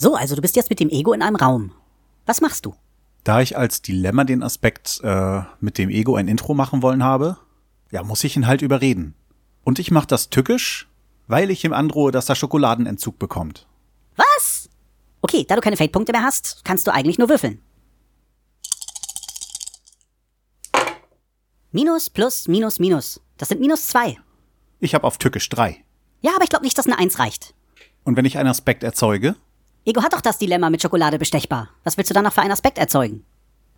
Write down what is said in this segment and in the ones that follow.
So, also du bist jetzt mit dem Ego in einem Raum. Was machst du? Da ich als Dilemma den Aspekt äh, mit dem Ego ein Intro machen wollen habe, ja, muss ich ihn halt überreden. Und ich mache das tückisch, weil ich ihm androhe, dass er Schokoladenentzug bekommt. Was? Okay, da du keine Fate-Punkte mehr hast, kannst du eigentlich nur würfeln. Minus, plus, minus, minus. Das sind minus zwei. Ich habe auf tückisch drei. Ja, aber ich glaube nicht, dass eine Eins reicht. Und wenn ich einen Aspekt erzeuge? Ego hat doch das Dilemma mit Schokolade bestechbar. Was willst du dann noch für einen Aspekt erzeugen?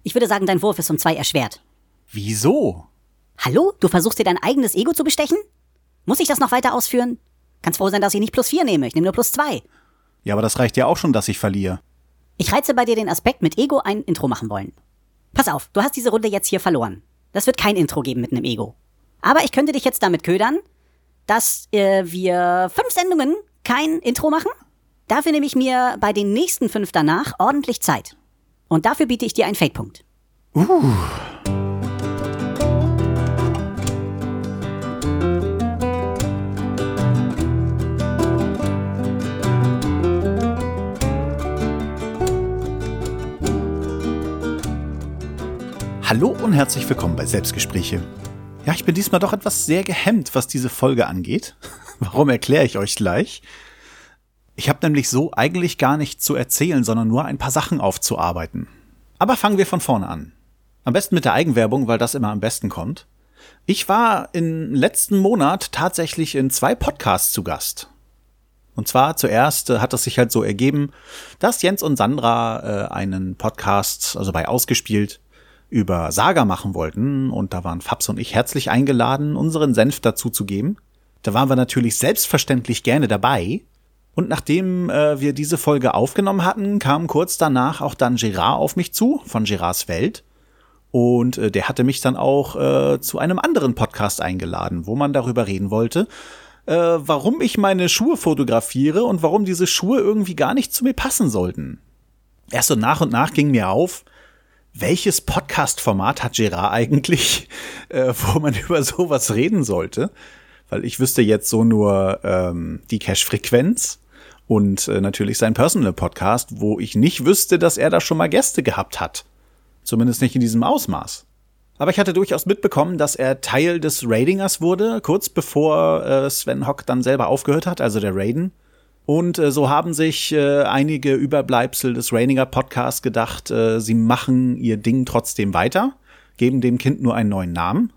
Ich würde sagen, dein Wurf ist um zwei erschwert. Wieso? Hallo? Du versuchst dir dein eigenes Ego zu bestechen? Muss ich das noch weiter ausführen? Kannst froh sein, dass ich nicht plus vier nehme. Ich nehme nur plus zwei. Ja, aber das reicht ja auch schon, dass ich verliere. Ich reize bei dir den Aspekt mit Ego ein Intro machen wollen. Pass auf, du hast diese Runde jetzt hier verloren. Das wird kein Intro geben mit einem Ego. Aber ich könnte dich jetzt damit ködern, dass äh, wir fünf Sendungen kein Intro machen. Dafür nehme ich mir bei den nächsten fünf danach ordentlich Zeit. Und dafür biete ich dir einen Fake-Punkt. Uh. Hallo und herzlich willkommen bei Selbstgespräche. Ja, ich bin diesmal doch etwas sehr gehemmt, was diese Folge angeht. Warum erkläre ich euch gleich? Ich habe nämlich so eigentlich gar nichts zu erzählen, sondern nur ein paar Sachen aufzuarbeiten. Aber fangen wir von vorne an. Am besten mit der Eigenwerbung, weil das immer am besten kommt. Ich war im letzten Monat tatsächlich in zwei Podcasts zu Gast. Und zwar zuerst äh, hat es sich halt so ergeben, dass Jens und Sandra äh, einen Podcast, also bei Ausgespielt, über Saga machen wollten. Und da waren Fabs und ich herzlich eingeladen, unseren Senf dazu zu geben. Da waren wir natürlich selbstverständlich gerne dabei. Und nachdem äh, wir diese Folge aufgenommen hatten, kam kurz danach auch dann Gerard auf mich zu, von Gerards Welt. Und äh, der hatte mich dann auch äh, zu einem anderen Podcast eingeladen, wo man darüber reden wollte, äh, warum ich meine Schuhe fotografiere und warum diese Schuhe irgendwie gar nicht zu mir passen sollten. Erst so nach und nach ging mir auf, welches Podcast-Format hat Gerard eigentlich, äh, wo man über sowas reden sollte? Weil ich wüsste jetzt so nur ähm, die Cash-Frequenz und äh, natürlich sein Personal-Podcast, wo ich nicht wüsste, dass er da schon mal Gäste gehabt hat. Zumindest nicht in diesem Ausmaß. Aber ich hatte durchaus mitbekommen, dass er Teil des Raidingers wurde, kurz bevor äh, Sven Hock dann selber aufgehört hat, also der Raiden. Und äh, so haben sich äh, einige Überbleibsel des Raininger Podcasts gedacht, äh, sie machen ihr Ding trotzdem weiter, geben dem Kind nur einen neuen Namen.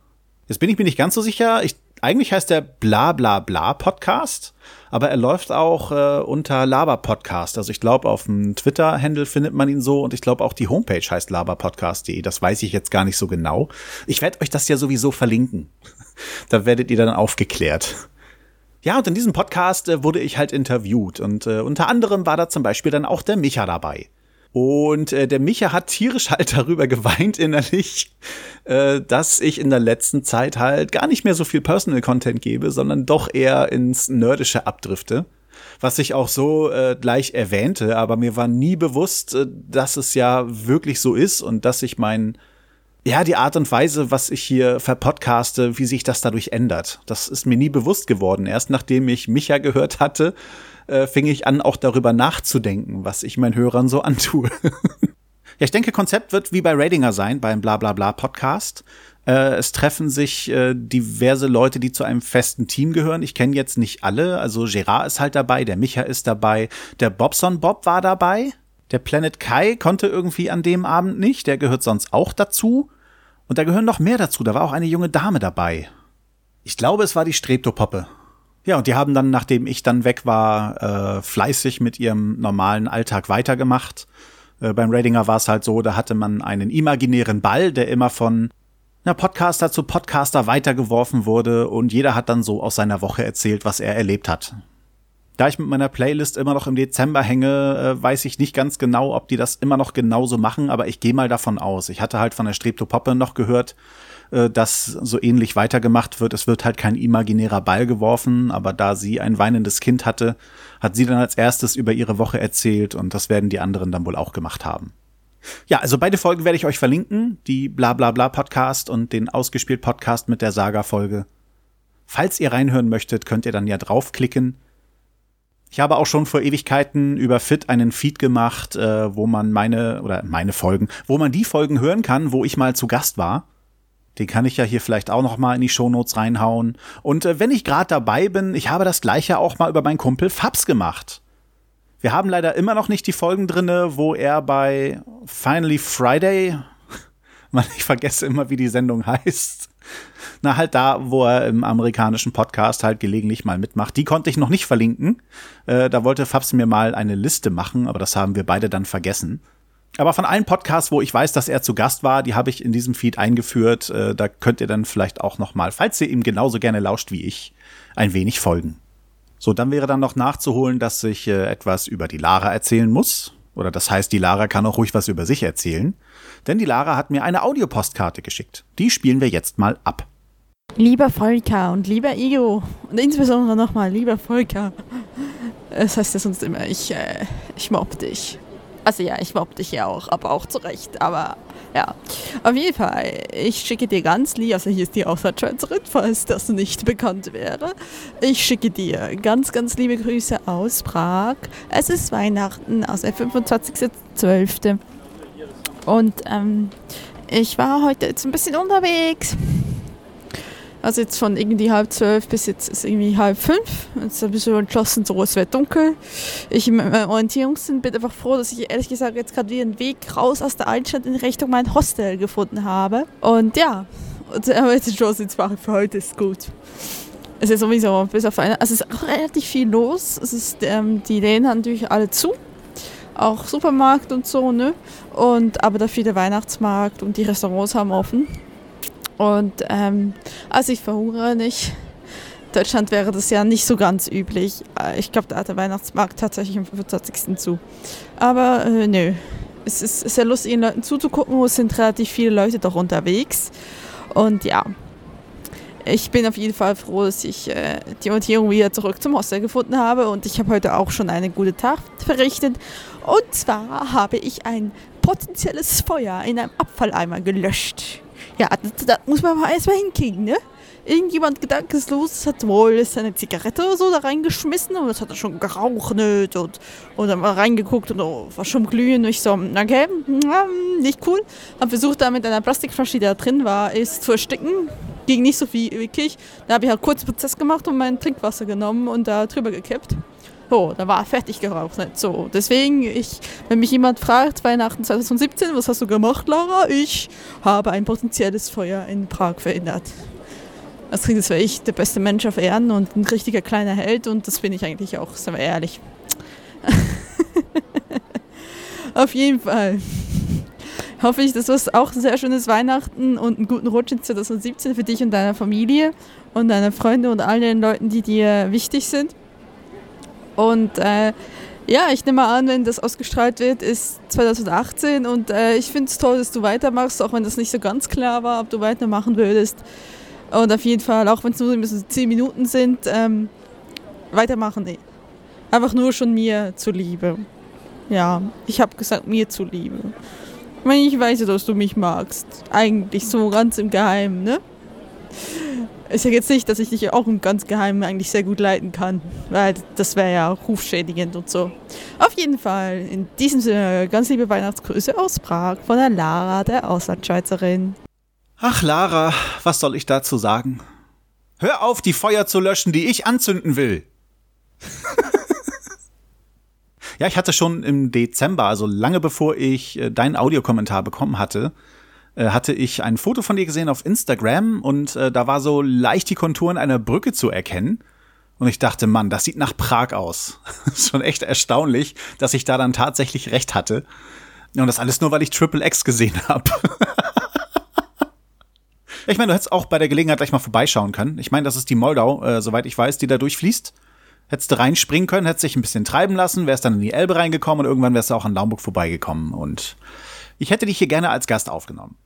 Jetzt bin ich mir nicht ganz so sicher. Ich, eigentlich heißt der Bla Bla Bla Podcast, aber er läuft auch äh, unter Laber Podcast. Also ich glaube, auf dem Twitter-Handle findet man ihn so und ich glaube auch die Homepage heißt laberpodcast.de. Das weiß ich jetzt gar nicht so genau. Ich werde euch das ja sowieso verlinken. da werdet ihr dann aufgeklärt. Ja, und in diesem Podcast äh, wurde ich halt interviewt und äh, unter anderem war da zum Beispiel dann auch der Micha dabei. Und äh, der Micha hat tierisch halt darüber geweint innerlich, äh, dass ich in der letzten Zeit halt gar nicht mehr so viel Personal Content gebe, sondern doch eher ins Nerdische abdrifte. Was ich auch so äh, gleich erwähnte, aber mir war nie bewusst, äh, dass es ja wirklich so ist und dass ich mein ja, die Art und Weise, was ich hier verpodcaste, wie sich das dadurch ändert. Das ist mir nie bewusst geworden. Erst nachdem ich Micha gehört hatte, äh, fing ich an, auch darüber nachzudenken, was ich meinen Hörern so antue. ja, ich denke, Konzept wird wie bei Radinger sein, beim Blablabla Podcast. Äh, es treffen sich äh, diverse Leute, die zu einem festen Team gehören. Ich kenne jetzt nicht alle. Also Gerard ist halt dabei, der Micha ist dabei, der Bobson Bob war dabei. Der Planet Kai konnte irgendwie an dem Abend nicht, der gehört sonst auch dazu. Und da gehören noch mehr dazu, da war auch eine junge Dame dabei. Ich glaube, es war die Streptopoppe. Ja, und die haben dann, nachdem ich dann weg war, äh, fleißig mit ihrem normalen Alltag weitergemacht. Äh, beim Radinger war es halt so, da hatte man einen imaginären Ball, der immer von na, Podcaster zu Podcaster weitergeworfen wurde und jeder hat dann so aus seiner Woche erzählt, was er erlebt hat. Da ich mit meiner Playlist immer noch im Dezember hänge, äh, weiß ich nicht ganz genau, ob die das immer noch genauso machen, aber ich gehe mal davon aus. Ich hatte halt von der Streptopoppe noch gehört, äh, dass so ähnlich weitergemacht wird. Es wird halt kein imaginärer Ball geworfen, aber da sie ein weinendes Kind hatte, hat sie dann als erstes über ihre Woche erzählt und das werden die anderen dann wohl auch gemacht haben. Ja, also beide Folgen werde ich euch verlinken, die Blablabla Podcast und den ausgespielt Podcast mit der Saga Folge. Falls ihr reinhören möchtet, könnt ihr dann ja draufklicken Ich habe auch schon vor Ewigkeiten über Fit einen Feed gemacht, äh, wo man meine oder meine Folgen, wo man die Folgen hören kann, wo ich mal zu Gast war. Den kann ich ja hier vielleicht auch noch mal in die Shownotes reinhauen. Und äh, wenn ich gerade dabei bin, ich habe das gleiche auch mal über meinen Kumpel Fabs gemacht. Wir haben leider immer noch nicht die Folgen drinne, wo er bei Finally Friday, man, ich vergesse immer, wie die Sendung heißt. Na, halt da, wo er im amerikanischen Podcast halt gelegentlich mal mitmacht. Die konnte ich noch nicht verlinken. Äh, da wollte Fabs mir mal eine Liste machen, aber das haben wir beide dann vergessen. Aber von allen Podcasts, wo ich weiß, dass er zu Gast war, die habe ich in diesem Feed eingeführt. Äh, da könnt ihr dann vielleicht auch noch mal, falls ihr ihm genauso gerne lauscht wie ich, ein wenig folgen. So, dann wäre dann noch nachzuholen, dass ich äh, etwas über die Lara erzählen muss. Oder das heißt, die Lara kann auch ruhig was über sich erzählen. Denn die Lara hat mir eine Audiopostkarte geschickt. Die spielen wir jetzt mal ab. Lieber Volker und lieber Igo und insbesondere nochmal lieber Volker. Das heißt ja sonst immer, ich, äh, ich mobb dich. Also ja, ich mobb dich ja auch, aber auch zu Recht. Aber ja, auf jeden Fall, ich schicke dir ganz lieb, also hier ist die Auslandschweizerin, falls das nicht bekannt wäre. Ich schicke dir ganz, ganz liebe Grüße aus Prag. Es ist Weihnachten, also der 25.12. Und ähm, ich war heute jetzt ein bisschen unterwegs. Also jetzt von irgendwie halb zwölf bis jetzt ist irgendwie halb fünf. Jetzt habe ich so entschlossen, so es wird dunkel. Ich im Orientierungssinn bin einfach froh, dass ich ehrlich gesagt jetzt gerade wieder einen Weg raus aus der Altstadt in Richtung mein Hostel gefunden habe. Und ja, aber jetzt Chance für heute ist gut. Es ist sowieso bis auf eine, also es ist auch relativ viel los. Es ist, ähm, die Läden haben natürlich alle zu. Auch Supermarkt und so, ne? Und, aber dafür der Weihnachtsmarkt und die Restaurants haben offen. Und ähm, also ich verhungere nicht. In Deutschland wäre das ja nicht so ganz üblich. Äh, ich glaube, da hat der Weihnachtsmarkt tatsächlich am 25. zu. Aber äh, nö, es ist sehr lustig, den Leuten zuzugucken. Es sind relativ viele Leute doch unterwegs. Und ja, ich bin auf jeden Fall froh, dass ich äh, die Orientierung wieder zurück zum Hostel gefunden habe. Und ich habe heute auch schon eine gute Tat verrichtet. Und zwar habe ich ein potenzielles Feuer in einem Abfalleimer gelöscht. Ja, das, das muss man mal erstmal hinkriegen, ne? Irgendjemand gedankeslos hat wohl seine Zigarette oder so da reingeschmissen und das hat er schon geraucht und, und dann mal reingeguckt und oh, war schon glühend. Ich so, okay, nicht cool. Hab versucht, da mit einer Plastikflasche, die da drin war, es zu ersticken. Ging nicht so viel wirklich. Da habe ich halt kurz Prozess gemacht und mein Trinkwasser genommen und da drüber gekippt. So, da war er fertig geraucht. So. Deswegen, ich, wenn mich jemand fragt, Weihnachten 2017, was hast du gemacht, Lara? Ich habe ein potenzielles Feuer in Prag verhindert. Als wäre ich der beste Mensch auf Erden und ein richtiger kleiner Held und das bin ich eigentlich auch, sind wir ehrlich. auf jeden Fall hoffe ich, das war auch ein sehr schönes Weihnachten und einen guten Rutsch in 2017 für dich und deine Familie und deine Freunde und all den Leuten, die dir wichtig sind. Und äh, ja, ich nehme an, wenn das ausgestrahlt wird, ist 2018 und äh, ich finde es toll, dass du weitermachst, auch wenn das nicht so ganz klar war, ob du weitermachen würdest. Und auf jeden Fall, auch wenn es nur so 10 Minuten sind, ähm, weitermachen. Nee. Einfach nur schon mir zuliebe. Ja, ich habe gesagt, mir zuliebe. Ich meine, ich weiß ja, dass du mich magst. Eigentlich so ganz im Geheimen, ne? Ist ja jetzt nicht, dass ich dich auch im ganz Geheimen eigentlich sehr gut leiten kann, weil das wäre ja rufschädigend und so. Auf jeden Fall, in diesem Sinne, ganz liebe Weihnachtsgrüße aus Prag von der Lara, der Auslandschweizerin. Ach, Lara, was soll ich dazu sagen? Hör auf, die Feuer zu löschen, die ich anzünden will. ja, ich hatte schon im Dezember, also lange bevor ich äh, deinen Audiokommentar bekommen hatte, hatte ich ein Foto von dir gesehen auf Instagram und äh, da war so leicht die Konturen einer Brücke zu erkennen. Und ich dachte, Mann, das sieht nach Prag aus. Schon echt erstaunlich, dass ich da dann tatsächlich recht hatte. Und das alles nur, weil ich Triple X gesehen habe. ich meine, du hättest auch bei der Gelegenheit gleich mal vorbeischauen können. Ich meine, das ist die Moldau, äh, soweit ich weiß, die da durchfließt. Hättest du reinspringen können, hättest dich ein bisschen treiben lassen, wärst dann in die Elbe reingekommen und irgendwann wärst du auch an Laumburg vorbeigekommen. Und ich hätte dich hier gerne als Gast aufgenommen.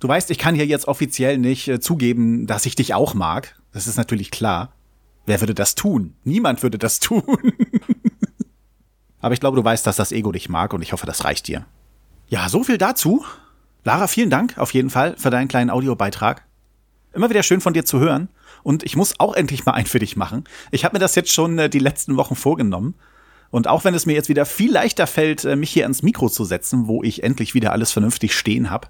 Du weißt, ich kann hier jetzt offiziell nicht äh, zugeben, dass ich dich auch mag. Das ist natürlich klar. Wer würde das tun? Niemand würde das tun. Aber ich glaube, du weißt, dass das Ego dich mag und ich hoffe, das reicht dir. Ja, so viel dazu. Lara, vielen Dank auf jeden Fall für deinen kleinen Audiobeitrag. Immer wieder schön von dir zu hören. Und ich muss auch endlich mal ein für dich machen. Ich habe mir das jetzt schon äh, die letzten Wochen vorgenommen. Und auch wenn es mir jetzt wieder viel leichter fällt, äh, mich hier ans Mikro zu setzen, wo ich endlich wieder alles vernünftig stehen habe,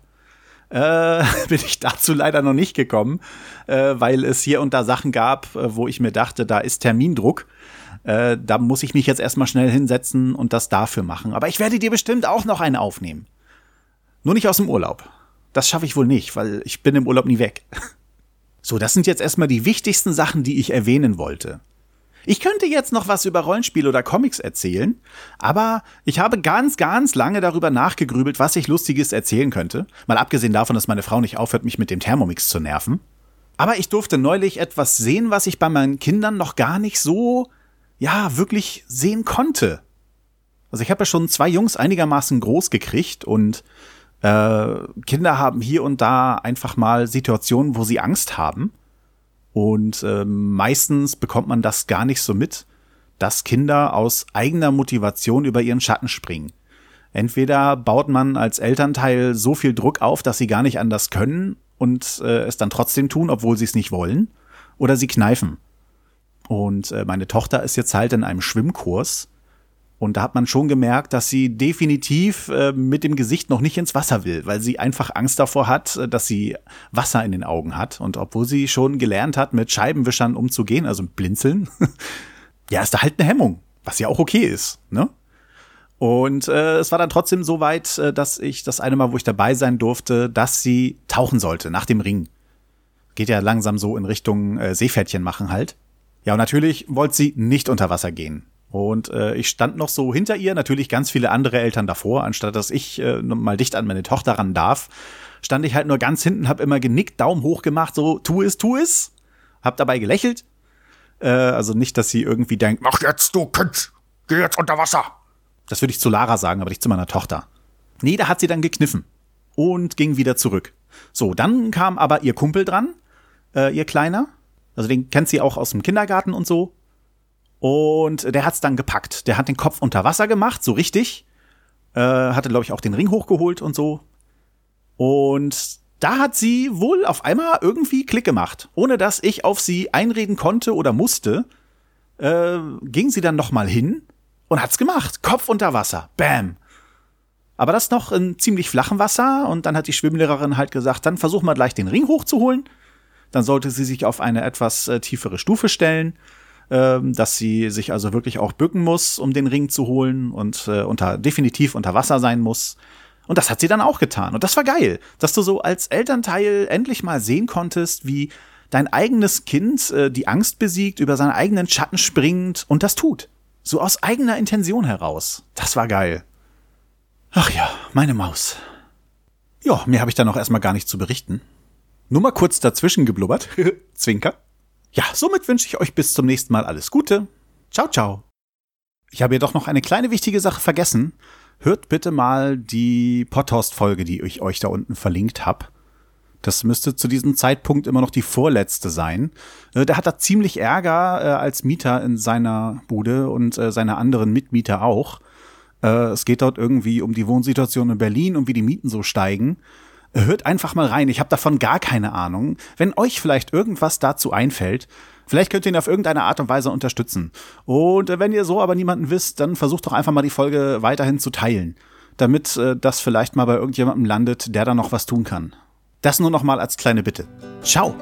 äh, bin ich dazu leider noch nicht gekommen, äh, weil es hier und da Sachen gab, äh, wo ich mir dachte, da ist Termindruck. Äh, da muss ich mich jetzt erstmal schnell hinsetzen und das dafür machen. Aber ich werde dir bestimmt auch noch eine aufnehmen. Nur nicht aus dem Urlaub. Das schaffe ich wohl nicht, weil ich bin im Urlaub nie weg. So, das sind jetzt erstmal die wichtigsten Sachen, die ich erwähnen wollte. Ich könnte jetzt noch was über Rollenspiele oder Comics erzählen, aber ich habe ganz, ganz lange darüber nachgegrübelt, was ich Lustiges erzählen könnte. Mal abgesehen davon, dass meine Frau nicht aufhört, mich mit dem Thermomix zu nerven. Aber ich durfte neulich etwas sehen, was ich bei meinen Kindern noch gar nicht so, ja, wirklich sehen konnte. Also ich habe ja schon zwei Jungs einigermaßen groß gekriegt und äh, Kinder haben hier und da einfach mal Situationen, wo sie Angst haben. Und äh, meistens bekommt man das gar nicht so mit, dass Kinder aus eigener Motivation über ihren Schatten springen. Entweder baut man als Elternteil so viel Druck auf, dass sie gar nicht anders können und äh, es dann trotzdem tun, obwohl sie es nicht wollen, oder sie kneifen. Und äh, meine Tochter ist jetzt halt in einem Schwimmkurs und da hat man schon gemerkt, dass sie definitiv äh, mit dem Gesicht noch nicht ins Wasser will, weil sie einfach Angst davor hat, äh, dass sie Wasser in den Augen hat. Und obwohl sie schon gelernt hat, mit Scheibenwischern umzugehen, also blinzeln, ja, ist da halt eine Hemmung, was ja auch okay ist, ne? Und äh, es war dann trotzdem so weit, äh, dass ich das eine Mal, wo ich dabei sein durfte, dass sie tauchen sollte nach dem Ring. Geht ja langsam so in Richtung äh, Seepferdchen machen halt. Ja, und natürlich wollte sie nicht unter Wasser gehen. Und äh, ich stand noch so hinter ihr, natürlich ganz viele andere Eltern davor, anstatt dass ich äh, mal dicht an meine Tochter ran darf, stand ich halt nur ganz hinten, hab immer genickt, Daumen hoch gemacht, so tu es, tu es, hab dabei gelächelt. Äh, also nicht, dass sie irgendwie denkt, mach jetzt, du Kind, geh jetzt unter Wasser. Das würde ich zu Lara sagen, aber nicht zu meiner Tochter. Nee, da hat sie dann gekniffen und ging wieder zurück. So, dann kam aber ihr Kumpel dran, äh, ihr Kleiner. Also den kennt sie auch aus dem Kindergarten und so. Und der hat's dann gepackt. Der hat den Kopf unter Wasser gemacht, so richtig. Äh, hatte, glaube ich, auch den Ring hochgeholt und so. Und da hat sie wohl auf einmal irgendwie Klick gemacht. Ohne dass ich auf sie einreden konnte oder musste, äh, ging sie dann noch mal hin und hat's gemacht. Kopf unter Wasser. Bam. Aber das noch in ziemlich flachem Wasser. Und dann hat die Schwimmlehrerin halt gesagt, dann versuch mal gleich den Ring hochzuholen. Dann sollte sie sich auf eine etwas äh, tiefere Stufe stellen ähm, dass sie sich also wirklich auch bücken muss, um den Ring zu holen und äh, unter, definitiv unter Wasser sein muss. Und das hat sie dann auch getan. Und das war geil, dass du so als Elternteil endlich mal sehen konntest, wie dein eigenes Kind äh, die Angst besiegt, über seinen eigenen Schatten springt und das tut. So aus eigener Intention heraus. Das war geil. Ach ja, meine Maus. Ja, mehr habe ich da noch erstmal gar nicht zu berichten. Nur mal kurz dazwischen geblubbert. Zwinker. Ja, somit wünsche ich euch bis zum nächsten Mal alles Gute. Ciao, ciao. Ich habe jedoch noch eine kleine wichtige Sache vergessen. Hört bitte mal die Potthorst-Folge, die ich euch da unten verlinkt habe. Das müsste zu diesem Zeitpunkt immer noch die vorletzte sein. Äh, der hat da ziemlich Ärger äh, als Mieter in seiner Bude und äh, seine anderen Mitmieter auch. Es geht dort irgendwie um die Wohnsituation in Berlin und wie die Mieten so steigen. Hört einfach mal rein, ich habe davon gar keine Ahnung. Wenn euch vielleicht irgendwas dazu einfällt, vielleicht könnt ihr ihn auf irgendeine Art und Weise unterstützen. Und wenn ihr so aber niemanden wisst, dann versucht doch einfach mal die Folge weiterhin zu teilen, damit äh, das vielleicht mal bei irgendjemandem landet, der da noch was tun kann. Das nur noch mal als kleine Bitte. Ciao!